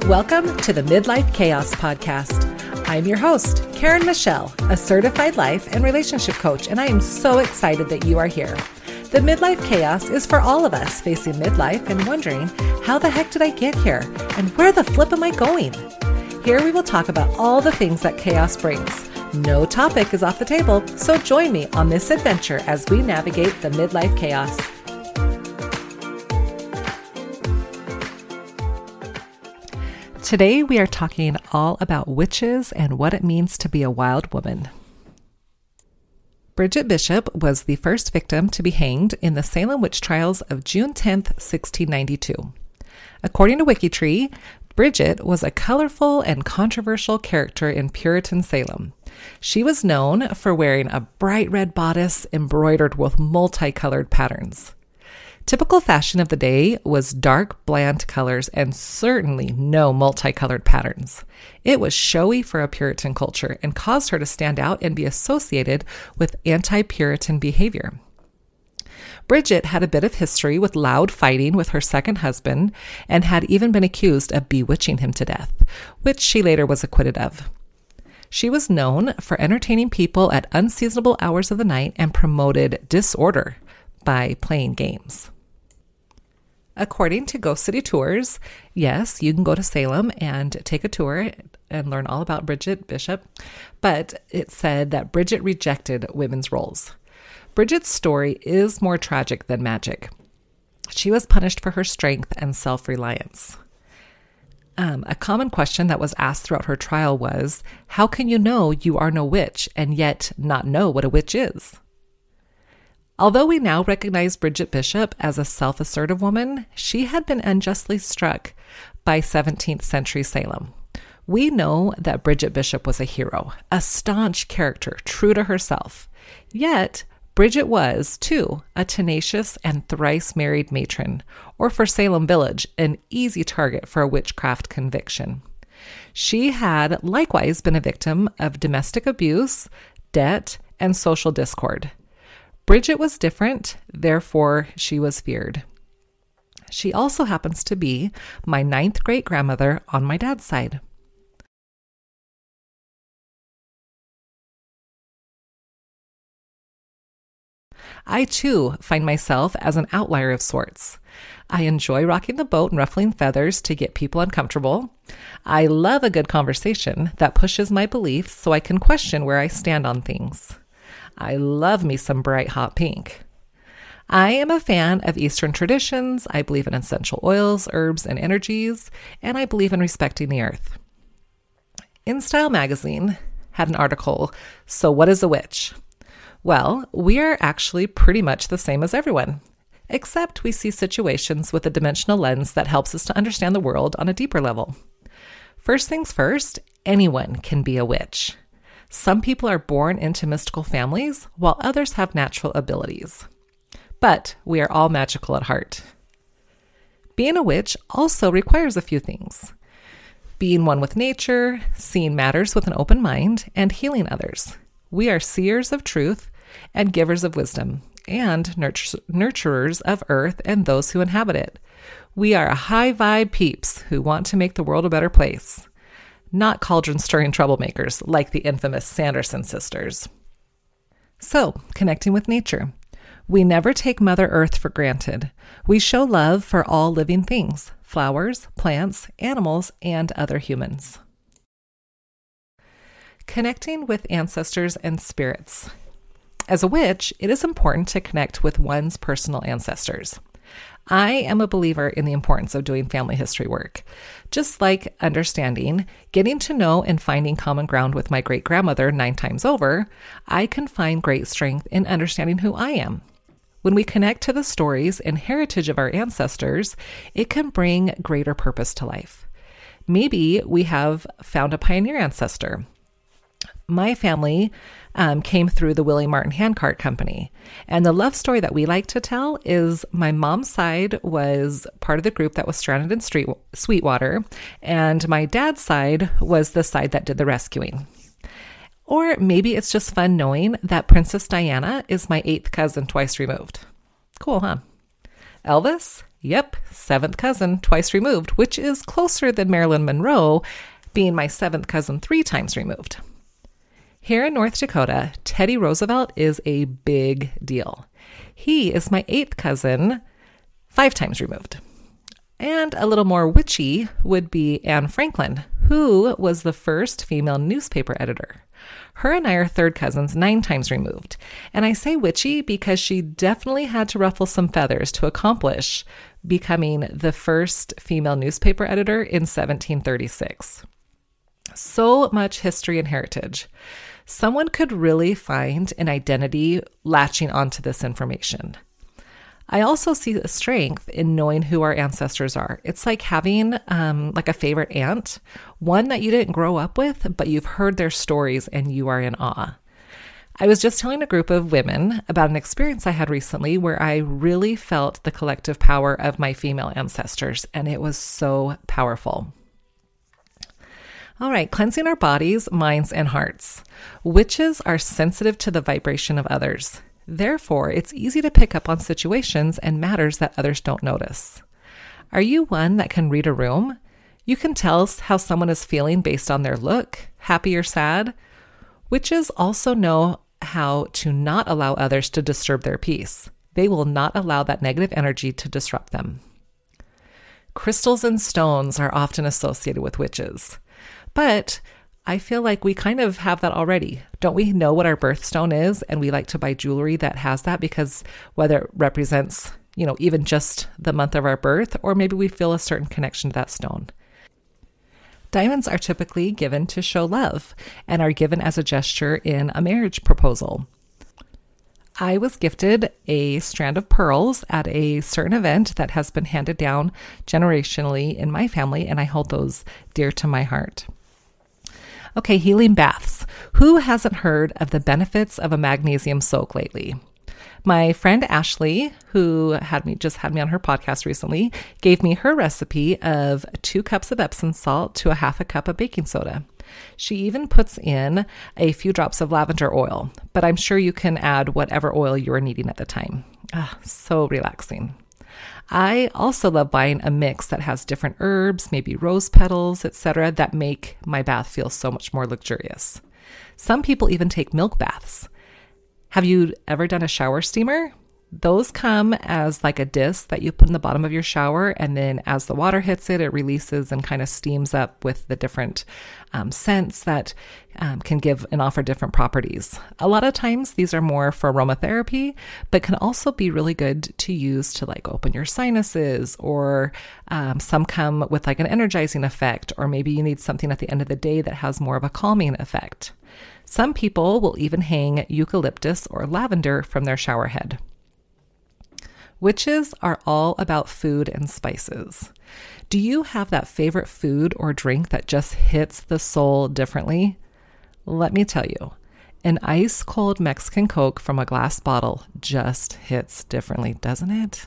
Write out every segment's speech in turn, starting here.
Welcome to the Midlife Chaos Podcast. I'm your host, Karen Michelle, a certified life and relationship coach, and I am so excited that you are here. The midlife chaos is for all of us facing midlife and wondering, how the heck did I get here? And where the flip am I going? Here we will talk about all the things that chaos brings. No topic is off the table, so join me on this adventure as we navigate the midlife chaos. Today, we are talking all about witches and what it means to be a wild woman. Bridget Bishop was the first victim to be hanged in the Salem witch trials of June 10, 1692. According to Wikitree, Bridget was a colorful and controversial character in Puritan Salem. She was known for wearing a bright red bodice embroidered with multicolored patterns. Typical fashion of the day was dark, bland colors and certainly no multicolored patterns. It was showy for a Puritan culture and caused her to stand out and be associated with anti Puritan behavior. Bridget had a bit of history with loud fighting with her second husband and had even been accused of bewitching him to death, which she later was acquitted of. She was known for entertaining people at unseasonable hours of the night and promoted disorder by playing games. According to Ghost City Tours, yes, you can go to Salem and take a tour and learn all about Bridget Bishop, but it said that Bridget rejected women's roles. Bridget's story is more tragic than magic. She was punished for her strength and self reliance. Um, a common question that was asked throughout her trial was How can you know you are no witch and yet not know what a witch is? Although we now recognize Bridget Bishop as a self assertive woman, she had been unjustly struck by 17th century Salem. We know that Bridget Bishop was a hero, a staunch character, true to herself. Yet, Bridget was, too, a tenacious and thrice married matron, or for Salem Village, an easy target for a witchcraft conviction. She had likewise been a victim of domestic abuse, debt, and social discord. Bridget was different, therefore, she was feared. She also happens to be my ninth great grandmother on my dad's side. I too find myself as an outlier of sorts. I enjoy rocking the boat and ruffling feathers to get people uncomfortable. I love a good conversation that pushes my beliefs so I can question where I stand on things. I love me some bright hot pink. I am a fan of Eastern traditions. I believe in essential oils, herbs, and energies, and I believe in respecting the earth. InStyle magazine had an article So, what is a witch? Well, we are actually pretty much the same as everyone, except we see situations with a dimensional lens that helps us to understand the world on a deeper level. First things first, anyone can be a witch. Some people are born into mystical families, while others have natural abilities. But we are all magical at heart. Being a witch also requires a few things being one with nature, seeing matters with an open mind, and healing others. We are seers of truth and givers of wisdom, and nurturers of earth and those who inhabit it. We are high vibe peeps who want to make the world a better place not cauldron stirring troublemakers like the infamous Sanderson sisters. So, connecting with nature. We never take Mother Earth for granted. We show love for all living things flowers, plants, animals, and other humans. Connecting with ancestors and spirits. As a witch, it is important to connect with one's personal ancestors. I am a believer in the importance of doing family history work. Just like understanding, getting to know, and finding common ground with my great grandmother nine times over, I can find great strength in understanding who I am. When we connect to the stories and heritage of our ancestors, it can bring greater purpose to life. Maybe we have found a pioneer ancestor. My family um, came through the Willie Martin Handcart Company. And the love story that we like to tell is my mom's side was part of the group that was stranded in street, Sweetwater, and my dad's side was the side that did the rescuing. Or maybe it's just fun knowing that Princess Diana is my eighth cousin twice removed. Cool, huh? Elvis? Yep, seventh cousin, twice removed, which is closer than Marilyn Monroe, being my seventh cousin three times removed. Here in North Dakota, Teddy Roosevelt is a big deal. He is my eighth cousin, five times removed. And a little more witchy would be Anne Franklin, who was the first female newspaper editor. Her and I are third cousins, nine times removed. And I say witchy because she definitely had to ruffle some feathers to accomplish becoming the first female newspaper editor in 1736. So much history and heritage. Someone could really find an identity latching onto this information. I also see a strength in knowing who our ancestors are. It's like having um, like a favorite aunt, one that you didn't grow up with, but you've heard their stories and you are in awe. I was just telling a group of women about an experience I had recently where I really felt the collective power of my female ancestors, and it was so powerful. All right, cleansing our bodies, minds, and hearts. Witches are sensitive to the vibration of others. Therefore, it's easy to pick up on situations and matters that others don't notice. Are you one that can read a room? You can tell how someone is feeling based on their look, happy or sad. Witches also know how to not allow others to disturb their peace. They will not allow that negative energy to disrupt them. Crystals and stones are often associated with witches. But I feel like we kind of have that already. Don't we know what our birthstone is? And we like to buy jewelry that has that because whether it represents, you know, even just the month of our birth, or maybe we feel a certain connection to that stone. Diamonds are typically given to show love and are given as a gesture in a marriage proposal. I was gifted a strand of pearls at a certain event that has been handed down generationally in my family, and I hold those dear to my heart. Okay, healing baths. Who hasn't heard of the benefits of a magnesium soak lately? My friend Ashley, who had me just had me on her podcast recently, gave me her recipe of two cups of Epsom salt to a half a cup of baking soda. She even puts in a few drops of lavender oil, but I'm sure you can add whatever oil you are needing at the time. Ah, so relaxing. I also love buying a mix that has different herbs, maybe rose petals, etc., that make my bath feel so much more luxurious. Some people even take milk baths. Have you ever done a shower steamer? Those come as like a disc that you put in the bottom of your shower, and then as the water hits it, it releases and kind of steams up with the different um, scents that um, can give and offer different properties. A lot of times, these are more for aromatherapy, but can also be really good to use to like open your sinuses, or um, some come with like an energizing effect, or maybe you need something at the end of the day that has more of a calming effect. Some people will even hang eucalyptus or lavender from their shower head. Witches are all about food and spices. Do you have that favorite food or drink that just hits the soul differently? Let me tell you, an ice cold Mexican Coke from a glass bottle just hits differently, doesn't it?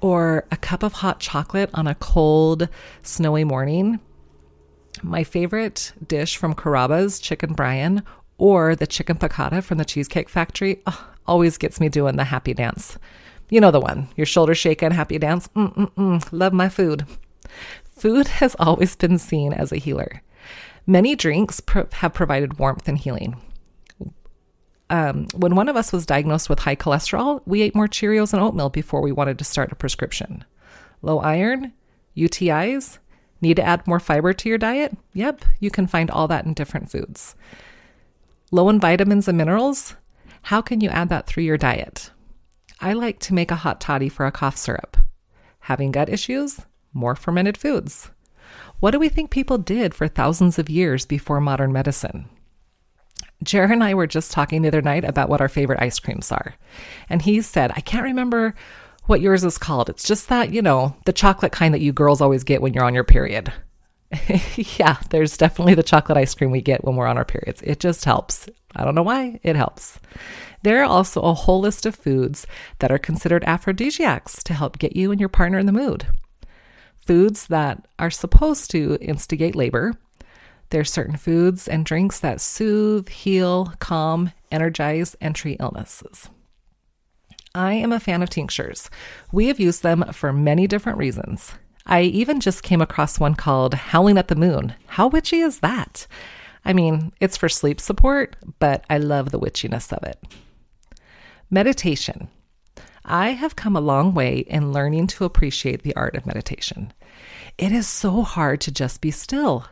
Or a cup of hot chocolate on a cold, snowy morning. My favorite dish from Carrabba's chicken Bryan or the chicken piccata from the Cheesecake Factory oh, always gets me doing the happy dance. You know the one. Your shoulders shaking, happy dance. Mm-mm-mm. Love my food. Food has always been seen as a healer. Many drinks pro- have provided warmth and healing. Um, when one of us was diagnosed with high cholesterol, we ate more Cheerios and oatmeal before we wanted to start a prescription. Low iron, UTIs, need to add more fiber to your diet? Yep, you can find all that in different foods. Low in vitamins and minerals? How can you add that through your diet? I like to make a hot toddy for a cough syrup. Having gut issues? More fermented foods. What do we think people did for thousands of years before modern medicine? Jared and I were just talking the other night about what our favorite ice creams are. And he said, I can't remember what yours is called. It's just that, you know, the chocolate kind that you girls always get when you're on your period. yeah, there's definitely the chocolate ice cream we get when we're on our periods. It just helps. I don't know why, it helps. There are also a whole list of foods that are considered aphrodisiacs to help get you and your partner in the mood. Foods that are supposed to instigate labor. There's certain foods and drinks that soothe, heal, calm, energize, and treat illnesses. I am a fan of tinctures. We have used them for many different reasons. I even just came across one called Howling at the Moon. How witchy is that? I mean, it's for sleep support, but I love the witchiness of it. Meditation. I have come a long way in learning to appreciate the art of meditation. It is so hard to just be still.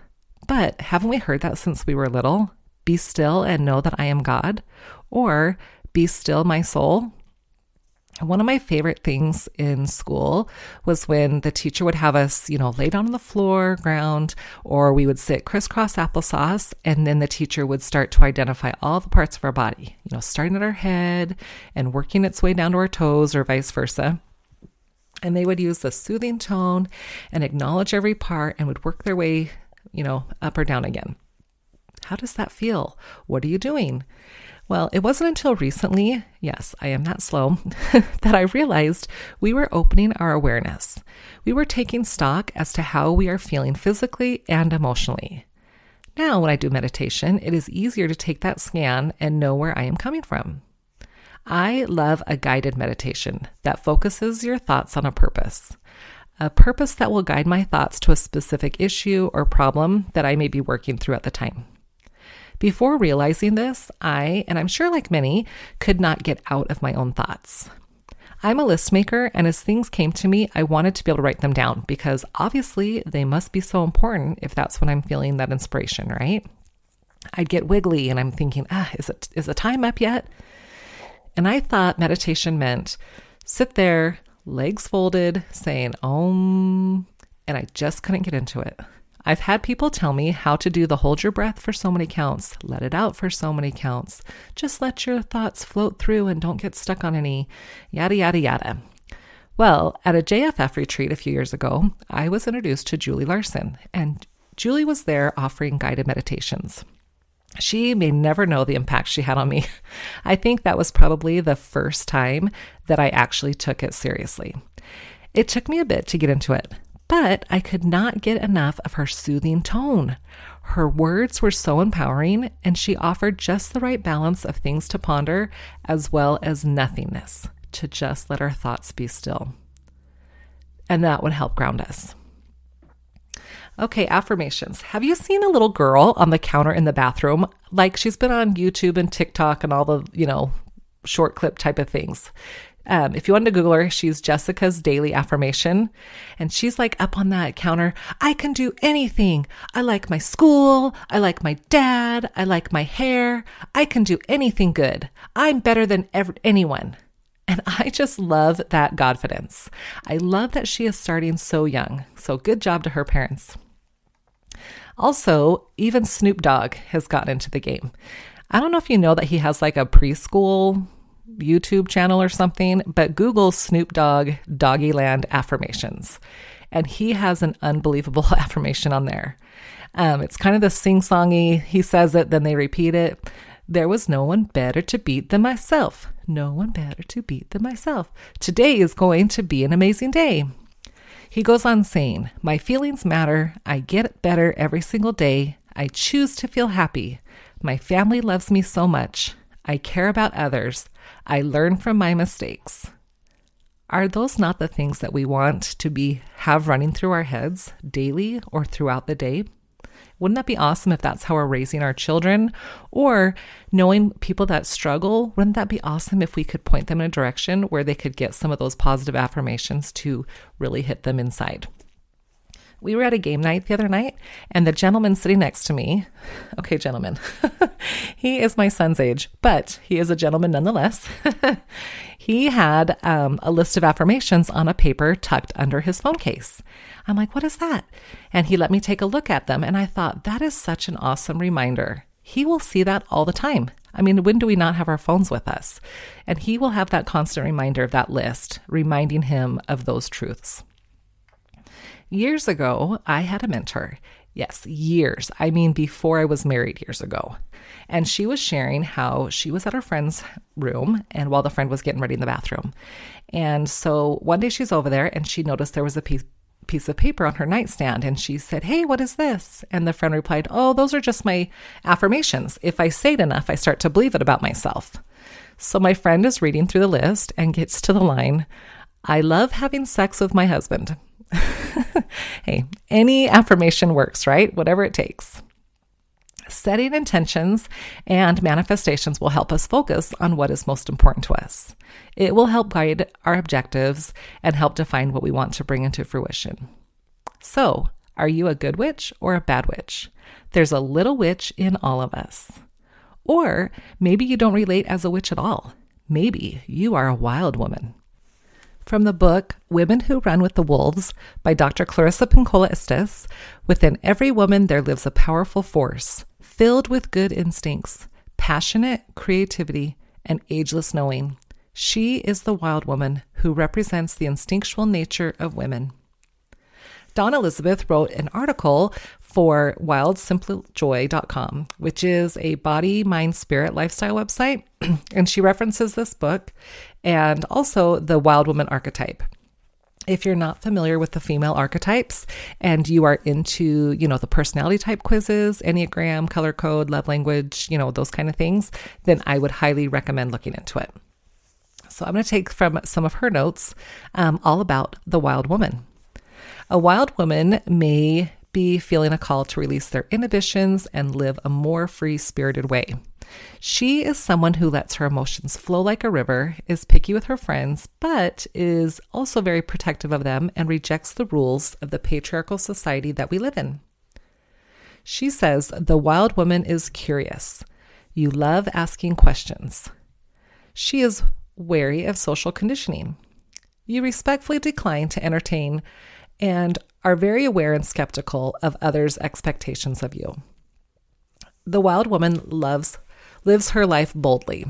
But haven't we heard that since we were little? Be still and know that I am God? Or be still, my soul, one of my favorite things in school was when the teacher would have us, you know, lay down on the floor, ground, or we would sit crisscross applesauce, and then the teacher would start to identify all the parts of our body, you know, starting at our head and working its way down to our toes, or vice versa. And they would use the soothing tone and acknowledge every part and would work their way, you know, up or down again. How does that feel? What are you doing? Well, it wasn't until recently, yes, I am that slow, that I realized we were opening our awareness. We were taking stock as to how we are feeling physically and emotionally. Now, when I do meditation, it is easier to take that scan and know where I am coming from. I love a guided meditation that focuses your thoughts on a purpose, a purpose that will guide my thoughts to a specific issue or problem that I may be working through at the time. Before realizing this, I, and I'm sure like many, could not get out of my own thoughts. I'm a list maker, and as things came to me, I wanted to be able to write them down because obviously they must be so important if that's when I'm feeling that inspiration, right? I'd get wiggly and I'm thinking, ah, is it is the time up yet? And I thought meditation meant sit there, legs folded, saying om, and I just couldn't get into it. I've had people tell me how to do the hold your breath for so many counts, let it out for so many counts. Just let your thoughts float through and don't get stuck on any yada, yada, yada. Well, at a JFF retreat a few years ago, I was introduced to Julie Larson, and Julie was there offering guided meditations. She may never know the impact she had on me. I think that was probably the first time that I actually took it seriously. It took me a bit to get into it, but I could not get enough of her soothing tone. Her words were so empowering, and she offered just the right balance of things to ponder as well as nothingness to just let our thoughts be still. And that would help ground us. Okay, affirmations. Have you seen a little girl on the counter in the bathroom? Like she's been on YouTube and TikTok and all the, you know, short clip type of things. Um, if you want to Google her, she's Jessica's Daily Affirmation. And she's like up on that counter. I can do anything. I like my school. I like my dad. I like my hair. I can do anything good. I'm better than ever, anyone. And I just love that confidence. I love that she is starting so young. So good job to her parents. Also, even Snoop Dogg has gotten into the game. I don't know if you know that he has like a preschool YouTube channel or something, but Google Snoop Dogg Doggyland affirmations. And he has an unbelievable affirmation on there. Um, it's kind of the sing songy, he says it, then they repeat it. There was no one better to beat than myself. No one better to beat than myself. Today is going to be an amazing day. He goes on saying, My feelings matter. I get better every single day. I choose to feel happy. My family loves me so much. I care about others. I learn from my mistakes. Are those not the things that we want to be have running through our heads daily or throughout the day? Wouldn't that be awesome if that's how we're raising our children? Or knowing people that struggle, wouldn't that be awesome if we could point them in a direction where they could get some of those positive affirmations to really hit them inside? We were at a game night the other night, and the gentleman sitting next to me, okay, gentleman, he is my son's age, but he is a gentleman nonetheless. he had um, a list of affirmations on a paper tucked under his phone case. I'm like, what is that? And he let me take a look at them, and I thought, that is such an awesome reminder. He will see that all the time. I mean, when do we not have our phones with us? And he will have that constant reminder of that list, reminding him of those truths. Years ago, I had a mentor. Yes, years. I mean, before I was married years ago. And she was sharing how she was at her friend's room and while the friend was getting ready in the bathroom. And so one day she's over there and she noticed there was a piece piece of paper on her nightstand and she said, Hey, what is this? And the friend replied, Oh, those are just my affirmations. If I say it enough, I start to believe it about myself. So my friend is reading through the list and gets to the line I love having sex with my husband. hey, any affirmation works, right? Whatever it takes. Setting intentions and manifestations will help us focus on what is most important to us. It will help guide our objectives and help define what we want to bring into fruition. So, are you a good witch or a bad witch? There's a little witch in all of us. Or maybe you don't relate as a witch at all. Maybe you are a wild woman. From the book Women Who Run with the Wolves by Dr. Clarissa Pinkola Estes, within every woman there lives a powerful force filled with good instincts, passionate creativity, and ageless knowing. She is the wild woman who represents the instinctual nature of women. Dawn Elizabeth wrote an article for wildsimplejoy.com, which is a body, mind, spirit lifestyle website. and she references this book and also the wild woman archetype. If you're not familiar with the female archetypes and you are into, you know, the personality type quizzes, Enneagram, color code, love language, you know, those kind of things, then I would highly recommend looking into it. So I'm going to take from some of her notes um, all about the wild woman. A wild woman may be feeling a call to release their inhibitions and live a more free spirited way. She is someone who lets her emotions flow like a river, is picky with her friends, but is also very protective of them and rejects the rules of the patriarchal society that we live in. She says the wild woman is curious. You love asking questions. She is wary of social conditioning. You respectfully decline to entertain and are very aware and skeptical of others' expectations of you. The wild woman loves lives her life boldly.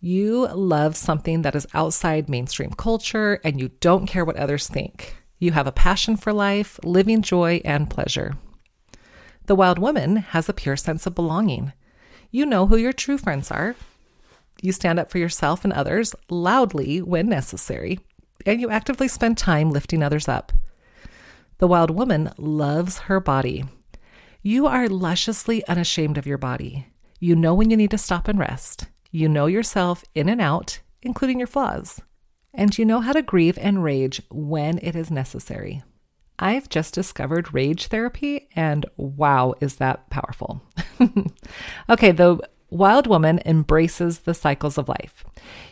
You love something that is outside mainstream culture and you don't care what others think. You have a passion for life, living joy and pleasure. The wild woman has a pure sense of belonging. You know who your true friends are. You stand up for yourself and others loudly when necessary, and you actively spend time lifting others up. The wild woman loves her body. You are lusciously unashamed of your body. You know when you need to stop and rest. You know yourself in and out, including your flaws. And you know how to grieve and rage when it is necessary. I've just discovered rage therapy, and wow, is that powerful. okay, the wild woman embraces the cycles of life.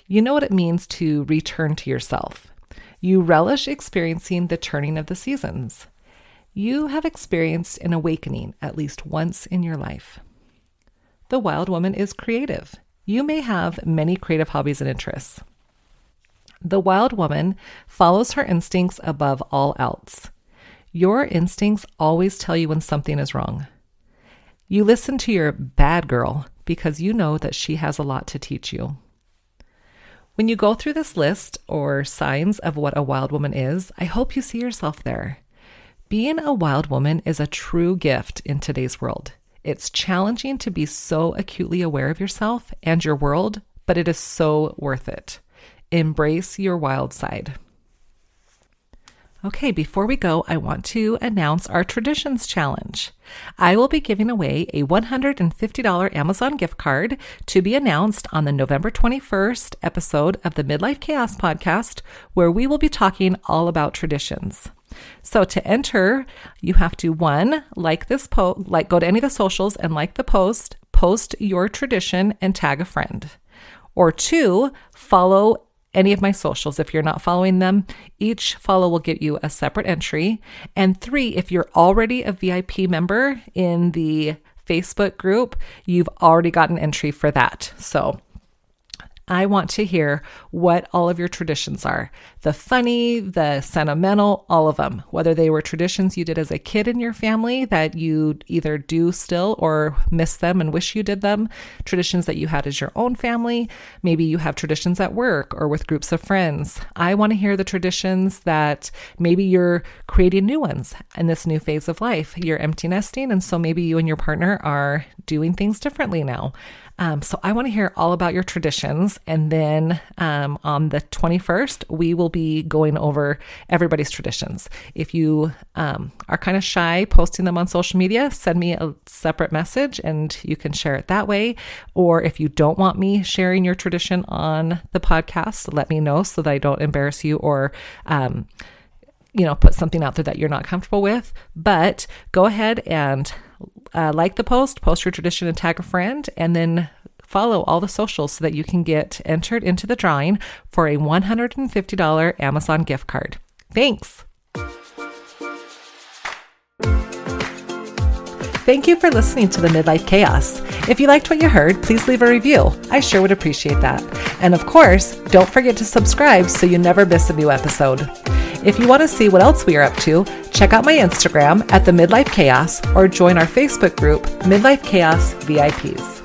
You know what it means to return to yourself. You relish experiencing the turning of the seasons. You have experienced an awakening at least once in your life. The wild woman is creative. You may have many creative hobbies and interests. The wild woman follows her instincts above all else. Your instincts always tell you when something is wrong. You listen to your bad girl because you know that she has a lot to teach you. When you go through this list or signs of what a wild woman is, I hope you see yourself there. Being a wild woman is a true gift in today's world. It's challenging to be so acutely aware of yourself and your world, but it is so worth it. Embrace your wild side. Okay, before we go, I want to announce our Traditions Challenge. I will be giving away a $150 Amazon gift card to be announced on the November 21st episode of the Midlife Chaos podcast, where we will be talking all about traditions. So to enter, you have to one, like this post, like go to any of the socials and like the post, post your tradition and tag a friend. Or two, follow any of my socials. If you're not following them, each follow will get you a separate entry. And three, if you're already a VIP member in the Facebook group, you've already got an entry for that. So I want to hear what all of your traditions are the funny, the sentimental, all of them. Whether they were traditions you did as a kid in your family that you either do still or miss them and wish you did them, traditions that you had as your own family. Maybe you have traditions at work or with groups of friends. I want to hear the traditions that maybe you're creating new ones in this new phase of life. You're empty nesting, and so maybe you and your partner are doing things differently now. Um, so I want to hear all about your traditions. And then um, on the 21st, we will be going over everybody's traditions. If you um, are kind of shy posting them on social media, send me a separate message and you can share it that way. Or if you don't want me sharing your tradition on the podcast, let me know so that I don't embarrass you or um, you know, put something out there that you're not comfortable with. But go ahead and uh, like the post, post your tradition and tag a friend, and then follow all the socials so that you can get entered into the drawing for a $150 Amazon gift card. Thanks. Thank you for listening to the Midlife Chaos. If you liked what you heard, please leave a review. I sure would appreciate that. And of course, don't forget to subscribe so you never miss a new episode. If you want to see what else we are up to, check out my Instagram at the Midlife Chaos or join our Facebook group, Midlife Chaos VIPs.